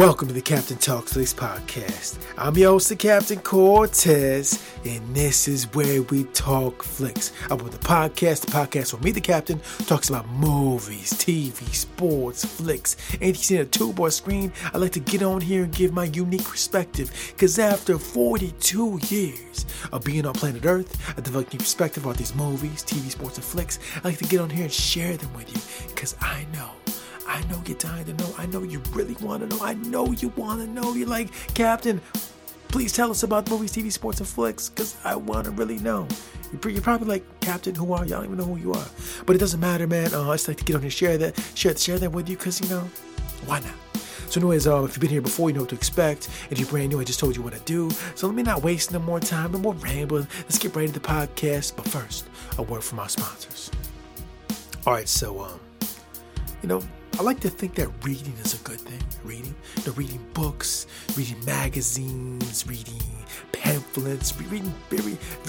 Welcome to the Captain Talks Flicks podcast. I'm your host, the Captain Cortez, and this is where we talk flicks. I want the podcast, the podcast where me, the Captain, talks about movies, TV, sports, flicks, anything you see a tube or screen. I like to get on here and give my unique perspective, because after 42 years of being on planet Earth, I developed a new perspective about these movies, TV, sports, and flicks. I like to get on here and share them with you, because I know I know you're dying to know. I know you really want to know. I know you want to know. You're like, Captain, please tell us about the movies, TV, sports, and flicks, because I want to really know. You're probably like, Captain, who are you? I don't even know who you are. But it doesn't matter, man. Uh, I just like to get on and share that, share, share that with you, because, you know, why not? So, anyways, uh, if you've been here before, you know what to expect. If you're brand new, I just told you what to do. So, let me not waste no more time, no more rambling. Let's get right into the podcast. But first, a word from our sponsors. All right, so, um, you know, I like to think that reading is a good thing. Reading, know, reading books, reading magazines, reading pamphlets, reading,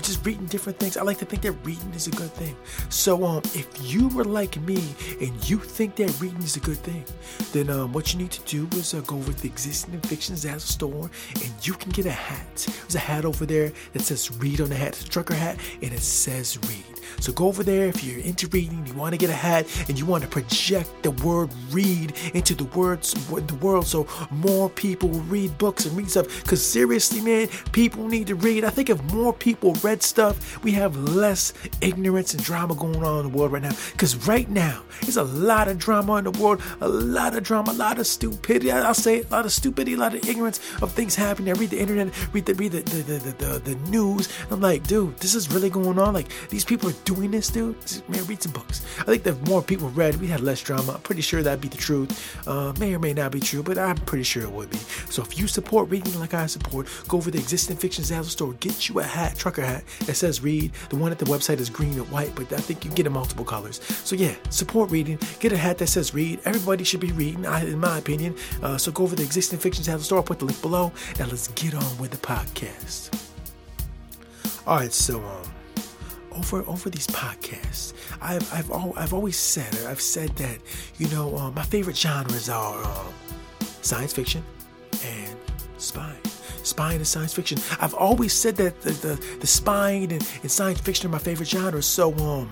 just reading different things. I like to think that reading is a good thing. So, um, if you were like me and you think that reading is a good thing, then um, what you need to do is uh, go over the existing fiction Zazzle store and you can get a hat. There's a hat over there that says "Read" on the hat. It's a trucker hat, and it says "Read." So go over there if you're into reading, you want to get a hat, and you want to project the word read into the words the world so more people read books and read stuff. Because seriously, man, people need to read. I think if more people read stuff, we have less ignorance and drama going on in the world right now. Because right now, there's a lot of drama in the world, a lot of drama, a lot of stupidity. I'll say a lot of stupidity, a lot of ignorance of things happening. I read the internet, read the read the the, the, the, the news. I'm like, dude, this is really going on. Like these people are doing this, dude. Man, read some books. I think that more people read, we had less drama. I'm pretty sure that'd be the truth. Uh, may or may not be true, but I'm pretty sure it would be. So if you support reading like I support, go over the existing fiction Zazzle store, get you a hat, trucker hat that says read. The one at the website is green and white, but I think you get in multiple colors. So yeah, support reading. Get a hat that says read. Everybody should be reading, in my opinion. Uh, so go over the existing fiction Zazzle store. I'll put the link below. Now let's get on with the podcast. All right, so um, over over these podcasts, I've I've al- I've always said I've said that you know uh, my favorite genres are um, science fiction and spy. Spy and science fiction. I've always said that the the, the spying and, and science fiction are my favorite genres. So um,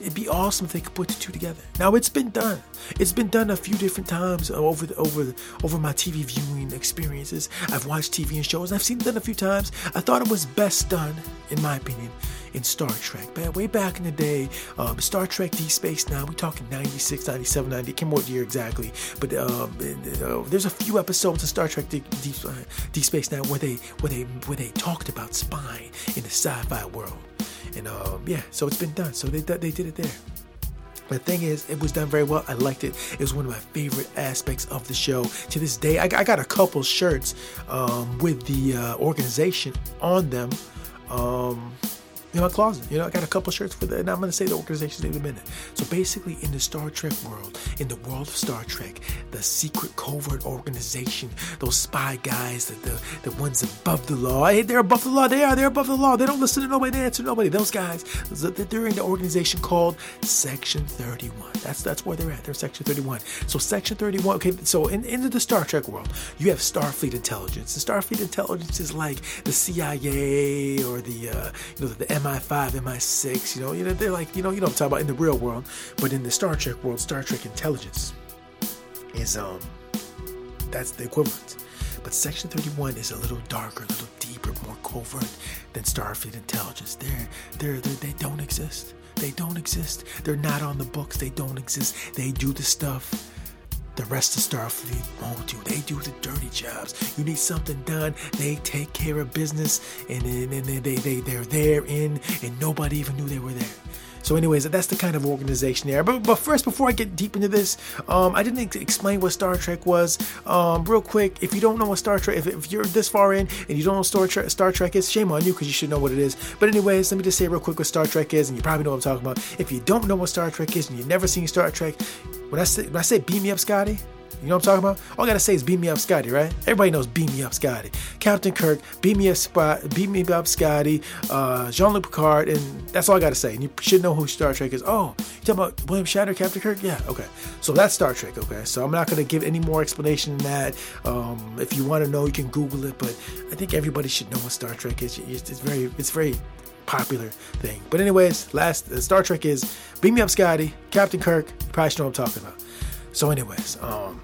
it'd be awesome if they could put the two together. Now it's been done. It's been done a few different times over the, over the, over my TV viewing experiences. I've watched TV and shows. I've seen it done a few times. I thought it was best done, in my opinion, in Star Trek. But way back in the day, um, Star Trek Deep Space Nine, we're talking 96, 97, 90, can't remember what year exactly. But um, uh, there's a few episodes of Star Trek Deep, uh, Space Nine where they where they where they talked about spying in the sci-fi world. And um, yeah, so it's been done. So they they did it there. The thing is, it was done very well. I liked it. It was one of my favorite aspects of the show. To this day, I, I got a couple shirts um, with the uh, organization on them. Um, in my closet. You know, I got a couple shirts for that, and I'm going to say the organization in a minute. So basically, in the Star Trek world, in the world of Star Trek, the secret covert organization, those spy guys, the the, the ones above the law. Hey, they're above the law. They are. They're above the law. They don't listen to nobody. They answer nobody. Those guys, they're in the organization called Section 31. That's that's where they're at. They're Section 31. So Section 31. Okay, so in into the Star Trek world, you have Starfleet intelligence. The Starfleet intelligence is like the CIA or the uh, you know the MI5, MI6, you know, you know, they're like, you know, you I'm talking about in the real world, but in the Star Trek world, Star Trek intelligence is um that's the equivalent. But Section 31 is a little darker, a little deeper, more covert than Starfleet intelligence. They're, they're, they're they don't exist. They don't exist. They're not on the books. They don't exist. They do the stuff the rest of Starfleet won't do. They do the dirty jobs. You need something done, they take care of business, and then they, they, they, they're there in, and nobody even knew they were there. So, anyways, that's the kind of organization there. But, but first, before I get deep into this, um, I didn't explain what Star Trek was. Um, real quick, if you don't know what Star Trek, if, if you're this far in and you don't know Star Trek, Star Trek is, shame on you because you should know what it is. But anyways, let me just say real quick what Star Trek is, and you probably know what I'm talking about. If you don't know what Star Trek is and you've never seen Star Trek, when I say when I say beam me up, Scotty, You know what I'm talking about? All I gotta say is beat me up, Scotty, right? Everybody knows beat me up, Scotty. Captain Kirk, beat me up, beam me up, Scotty. Uh, Jean-Luc Picard, and that's all I gotta say. And you should know who Star Trek is. Oh, you talking about William Shatner, Captain Kirk? Yeah, okay. So that's Star Trek. Okay, so I'm not gonna give any more explanation than that. Um, if you want to know, you can Google it. But I think everybody should know what Star Trek is. It's, it's very, it's very popular thing. But anyways, last uh, Star Trek is beam me up, Scotty, Captain Kirk. You probably know what I'm talking about. So, anyways, um,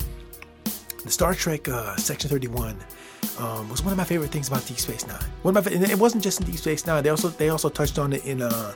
the Star Trek uh, Section 31 um, was one of my favorite things about Deep Space Nine. One of my, and it wasn't just in Deep Space Nine. They also they also touched on it in uh,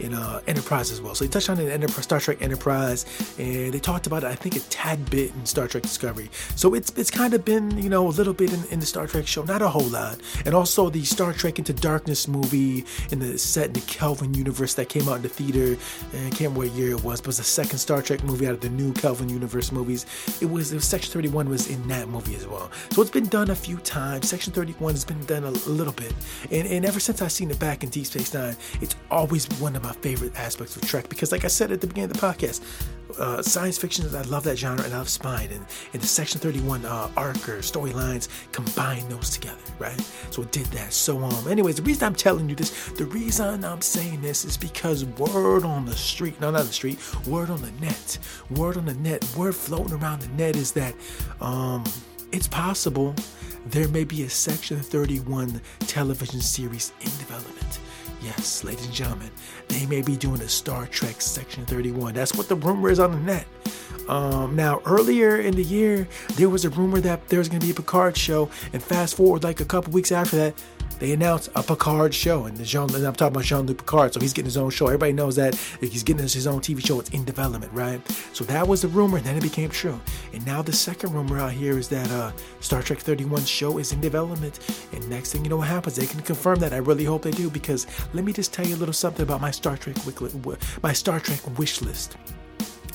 in uh, Enterprise as well. So they touched on it in Enterprise, Star Trek Enterprise, and they talked about it. I think a tad bit in Star Trek Discovery. So it's it's kind of been you know a little bit in, in the Star Trek show, not a whole lot. And also the Star Trek Into Darkness movie in the set in the Kelvin universe that came out in the theater. And I can't remember what year it was, but it was the second Star Trek movie out of the new Kelvin universe movies. It was, it was Section 31 was in that movie as well. So it's been done a few times. Section 31 has been done a, a little bit, and and ever since I've seen it back in Deep Space Nine, it's always one of my favorite aspects of Trek because, like I said at the beginning of the podcast, uh, science fiction, I love that genre and I love spine. And, and the Section 31 uh, arc or storylines combine those together, right? So it did that. So, um, anyways, the reason I'm telling you this, the reason I'm saying this is because word on the street, no, not the street, word on the net, word on the net, word floating around the net is that um, it's possible there may be a Section 31 television series in development. Yes, ladies and gentlemen, they may be doing a Star Trek Section 31. That's what the rumor is on the net. Um, now, earlier in the year, there was a rumor that there was going to be a Picard show, and fast forward like a couple weeks after that, they announced a Picard show, and Jean, I'm talking about Jean-Luc Picard, so he's getting his own show. Everybody knows that he's getting his own TV show. It's in development, right? So that was the rumor, and then it became true. And now the second rumor out here is that uh, Star Trek 31 show is in development. And next thing you know, what happens? They can confirm that. I really hope they do, because let me just tell you a little something about my Star Trek my Star Trek wish list.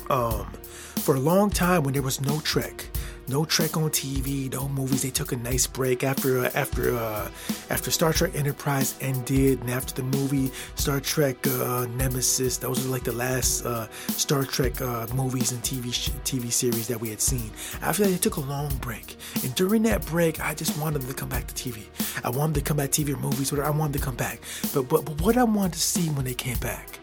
Um, for a long time, when there was no Trek, no Trek on TV, no movies. They took a nice break after uh, after uh, after Star Trek Enterprise ended, and after the movie Star Trek uh, Nemesis. Those were like the last uh, Star Trek uh, movies and TV sh- TV series that we had seen. After that, they took a long break, and during that break, I just wanted them to come back to TV. I wanted them to come back to TV or movies, whatever. I wanted them to come back. But but but what I wanted to see when they came back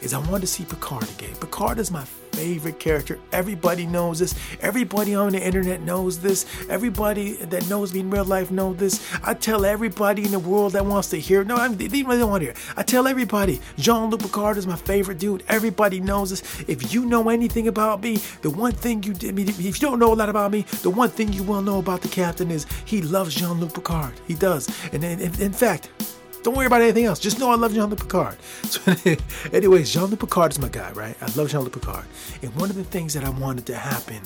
is I wanted to see Picard again. Picard is my favorite character. Everybody knows this. Everybody on the internet knows this. Everybody that knows me in real life knows this. I tell everybody in the world that wants to hear. No, I they don't want to hear. I tell everybody. Jean-Luc Picard is my favorite dude. Everybody knows this. If you know anything about me, the one thing you did. If you don't know a lot about me, the one thing you will know about the captain is he loves Jean-Luc Picard. He does. And in, in fact, don't worry about anything else. Just know I love Jean-Luc Picard. So, anyways, Jean-Luc Picard is my guy, right? I love Jean-Luc Picard. And one of the things that I wanted to happen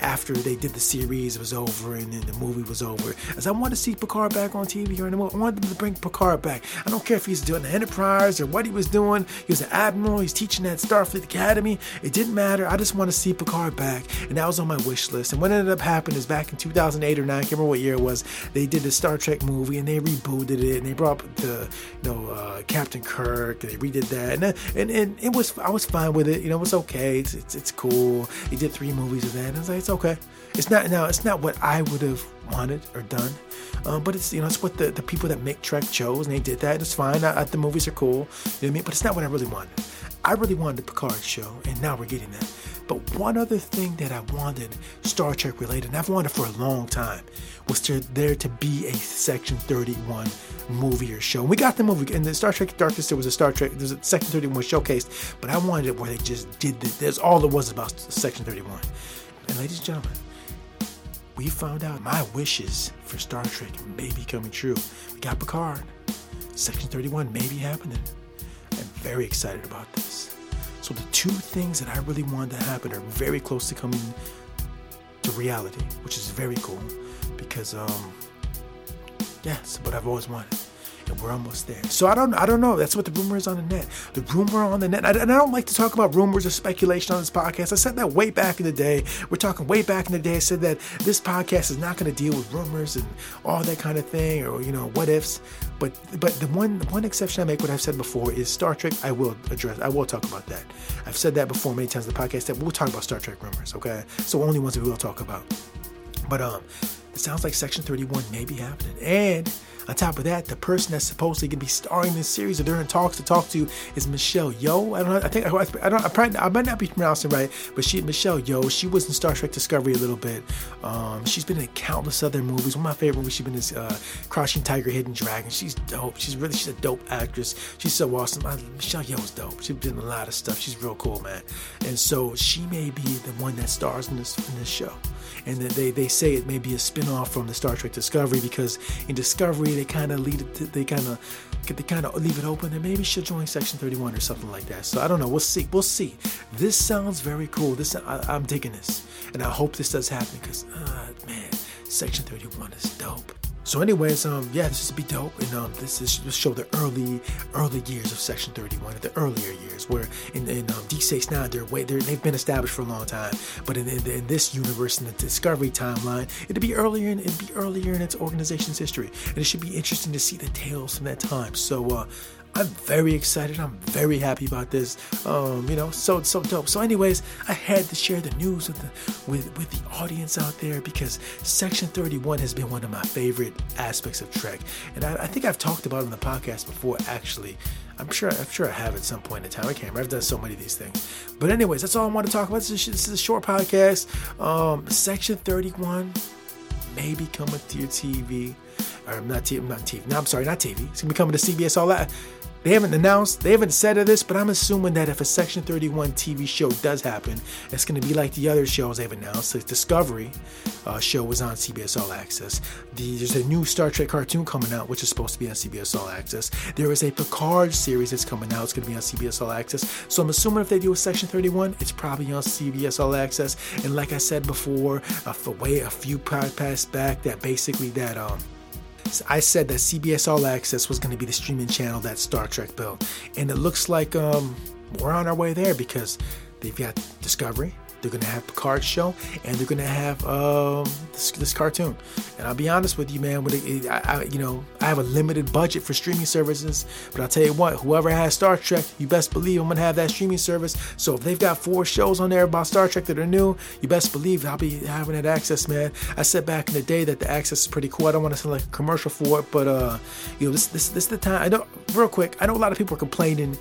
after they did the series was over and then the movie was over. As I want to see Picard back on TV or in the movie, I wanted them to bring Picard back. I don't care if he's doing the Enterprise or what he was doing. He was an admiral. He's teaching at Starfleet Academy. It didn't matter. I just want to see Picard back, and that was on my wish list. And what ended up happening is back in 2008 or 9, I can't remember what year it was. They did the Star Trek movie and they rebooted it and they brought the you know uh, Captain Kirk. And they redid that, and, and and it was I was fine with it. You know, it was okay. It's it's, it's cool. He did three movies of that. And I was like, it's okay. It's not now. It's not what I would have wanted or done, uh, but it's you know it's what the, the people that make Trek chose, and they did that. It's fine. I, I, the movies are cool. You know what I mean? But it's not what I really wanted. I really wanted the Picard show, and now we're getting that. But one other thing that I wanted Star Trek related, and I've wanted for a long time, was to there to be a Section 31 movie or show. And we got the movie in the Star Trek Darkness. There was a Star Trek. There's a Section 31 showcased, but I wanted it where they just did. The, that's all it was about Section 31. And ladies and gentlemen, we found out my wishes for Star Trek may be coming true. We got Picard. Section 31 may be happening. I'm very excited about this. So the two things that I really wanted to happen are very close to coming to reality, which is very cool because um yes, what I've always wanted. We're almost there. So I don't I don't know. That's what the rumor is on the net. The rumor on the net. And I don't like to talk about rumors or speculation on this podcast. I said that way back in the day. We're talking way back in the day. I said that this podcast is not going to deal with rumors and all that kind of thing, or you know what ifs. But but the one one exception I make, what I've said before, is Star Trek. I will address. I will talk about that. I've said that before many times in the podcast. That we'll talk about Star Trek rumors. Okay, so only ones we will talk about. But um, it sounds like Section 31 may be happening, and on top of that, the person that's supposedly going to be starring in this series or in talks to talk to is Michelle Yeoh. I don't know. I think I, don't. I, probably, I might not be pronouncing right, but she Michelle Yeoh. She was in Star Trek Discovery a little bit. Um, she's been in countless other movies. One of my favorite movies. She's been in uh, Crouching Tiger, Hidden Dragon. She's dope. She's really she's a dope actress. She's so awesome. I, Michelle Yeoh's dope. She's been in a lot of stuff. She's real cool, man. And so she may be the one that stars in this in this show. And they they say it may be a spinoff from the Star Trek Discovery because in Discovery they kind of lead it. To, they kind of they kind of leave it open and maybe she'll join Section 31 or something like that. So I don't know. We'll see. We'll see. This sounds very cool. This I, am digging this, and I hope this does happen because uh, man, Section 31 is dope. So, anyways, um, yeah, this is be dope, and um, this is to show the early, early years of Section 31, the earlier years, where in, in um, Deep Space Nine, they're way, they're, they've been established for a long time, but in, in, in, this universe, in the Discovery timeline, it'd be earlier, in, it'd be earlier in its organization's history, and it should be interesting to see the tales from that time. So, uh, I'm very excited. I'm very happy about this. Um, you know, so so dope. So, anyways, I had to share the news with the with with the audience out there because Section 31 has been one of my favorite aspects of Trek, and I, I think I've talked about it on the podcast before. Actually, I'm sure I'm sure I have at some point in time. I can't remember. I've done so many of these things. But anyways, that's all I want to talk about. This is, this is a short podcast. Um, Section 31 may be coming to your TV. Or not TV, not TV. No, I'm sorry, not TV. It's gonna be coming to CBS All That. They haven't announced, they haven't said of this, but I'm assuming that if a Section 31 TV show does happen, it's going to be like the other shows they've announced. The Discovery uh, show was on CBS All Access. The, there's a new Star Trek cartoon coming out, which is supposed to be on CBS All Access. There is a Picard series that's coming out. It's going to be on CBS All Access. So I'm assuming if they do a Section 31, it's probably on CBS All Access. And like I said before, a, way a few podcasts back, that basically that um I said that CBS All Access was going to be the streaming channel that Star Trek built, and it looks like um, we're on our way there because they've got Discovery, they're gonna have Picard show, and they're gonna have um, this, this, cartoon. And I'll be honest with you, man. With it, I, I, you know, I have a limited budget for streaming services, but I'll tell you what, whoever has Star Trek, you best believe I'm gonna have that streaming service. So if they've got four shows on there about Star Trek that are new, you best believe I'll be having that access, man. I said back in the day that the access is pretty cool. I don't want to sound like a commercial for it, but uh, you know, this this this is the time. I know, real quick. I know a lot of people are complaining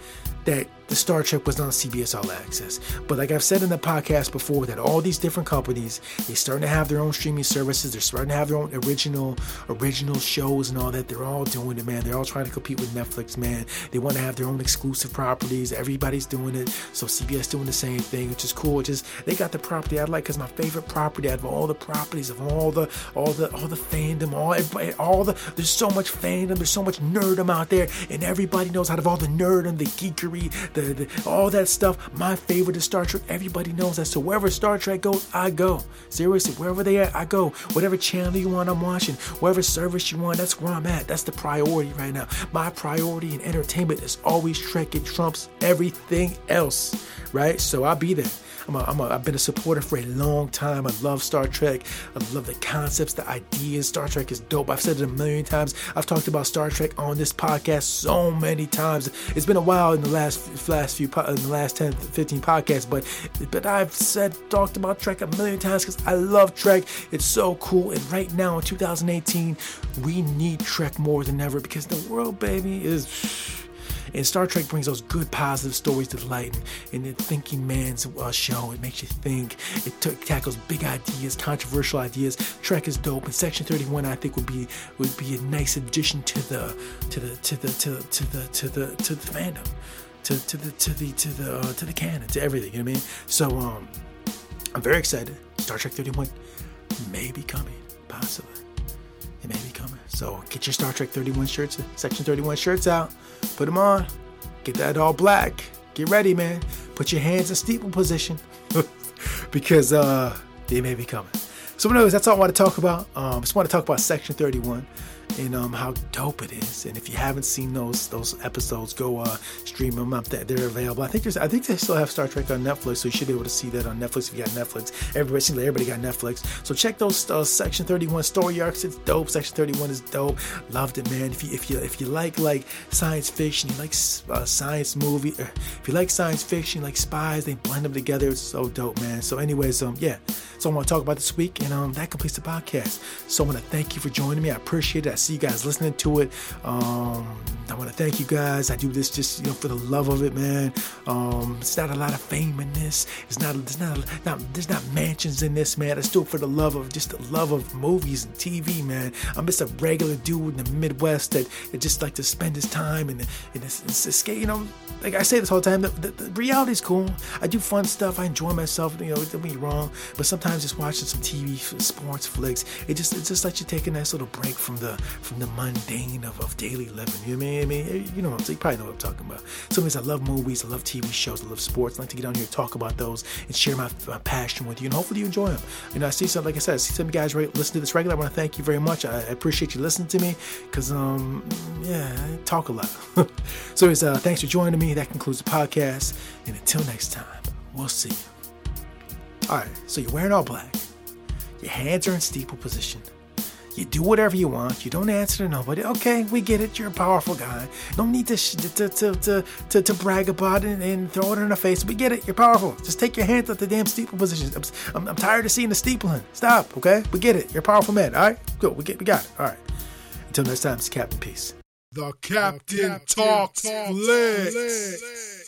that the Star Trek was on CBS All Access. But like I've said in the podcast before, that all these different companies, they're starting to have their own streaming services. They're starting to have their own original, original shows and all that. They're all doing it, man. They're all trying to compete with Netflix, man. They want to have their own exclusive properties. Everybody's doing it. So CBS doing the same thing, which is cool. Just they got the property I like because my favorite property out of all the properties of all the all the all the fandom, all all the there's so much fandom, there's so much nerdom out there, and everybody knows out of all the nerd and the geekery, the, the all that stuff. My favorite is Star Trek. Everybody knows that. So wherever Star Trek goes, I go. Seriously, wherever they at, I go. Whatever channel you want, I'm watching. Whatever service you want, that's where I'm at. That's the priority right now. My priority in entertainment is always Trek. It trumps everything else, right? So I'll be there. I'm a, I'm a, I've been a supporter for a long time. I love Star Trek. I love the concepts, the ideas. Star Trek is dope. I've said it a million times. I've talked about Star Trek on this podcast so many times. It's been a while in the last last few in the last 10 15 podcasts, but but I've said talked about Trek a million times because I love Trek. It's so cool. And right now in 2018, we need Trek more than ever because the world, baby, is and Star Trek brings those good, positive stories to the light. And, and the Thinking Man's uh, show, it makes you think. It t- tackles big ideas, controversial ideas. Trek is dope. And Section 31, I think, would be would be a nice addition to the to the to the to, the, to the to the to the fandom, to to the to the to the uh, to the canon, to everything. You know what I mean? So um, I'm very excited. Star Trek 31 may be coming, possibly. It may be coming. So get your Star Trek 31 shirts, Section 31 shirts out. Put them on. Get that all black. Get ready, man. Put your hands in steeple position because uh, they may be coming. So, anyways, that's all I want to talk about. Um, just want to talk about Section 31. And um, how dope it is. And if you haven't seen those those episodes, go uh, stream them up. They're available. I think there's I think they still have Star Trek on Netflix, so you should be able to see that on Netflix if you got Netflix. Everybody seems like everybody got Netflix, so check those uh, Section 31 story arcs. It's dope. Section 31 is dope. Loved it, man. If you if you if you like like science fiction, you like uh, science movie, if you like science fiction, like spies, they blend them together. It's so dope, man. So, anyways, um, yeah. So I want to talk about this week, and um, that completes the podcast. So I want to thank you for joining me. I appreciate it. I see you guys listening to it. Um, I want to thank you guys. I do this just you know for the love of it, man. Um, it's not a lot of fame in this. It's not. There's not, not. There's not mansions in this, man. I do it for the love of just the love of movies and TV, man. I'm just a regular dude in the Midwest that, that just like to spend his time and and escape. You know, like I say this all the time. The, the, the cool. I do fun stuff. I enjoy myself. You know, don't be wrong. But sometimes just watching some TV, sports flicks, it just it just lets you take a nice little break from the from the mundane of, of daily living. You know what I mean? You know what I'm saying? You probably know what I'm talking about. So, I love movies, I love TV shows, I love sports. I like to get on here and talk about those and share my, my passion with you. And hopefully you enjoy them. You know, I see some, like I said, I see some guys listen to this regular. I want to thank you very much. I, I appreciate you listening to me because, um, yeah, I talk a lot. so, anyways, uh, thanks for joining me. That concludes the podcast. And until next time, we'll see you. All right, so you're wearing all black. Your hands are in steeple position. You do whatever you want. You don't answer to nobody. Okay, we get it. You're a powerful guy. No need to to to to, to, to brag about it and throw it in the face. We get it. You're powerful. Just take your hands out the damn steeple position. I'm, I'm, I'm tired of seeing the steepling. Stop. Okay, we get it. You're a powerful man. All right, good. We get we got it. All right. Until next time, it's Captain Peace. The Captain, the Captain Talks, Talks.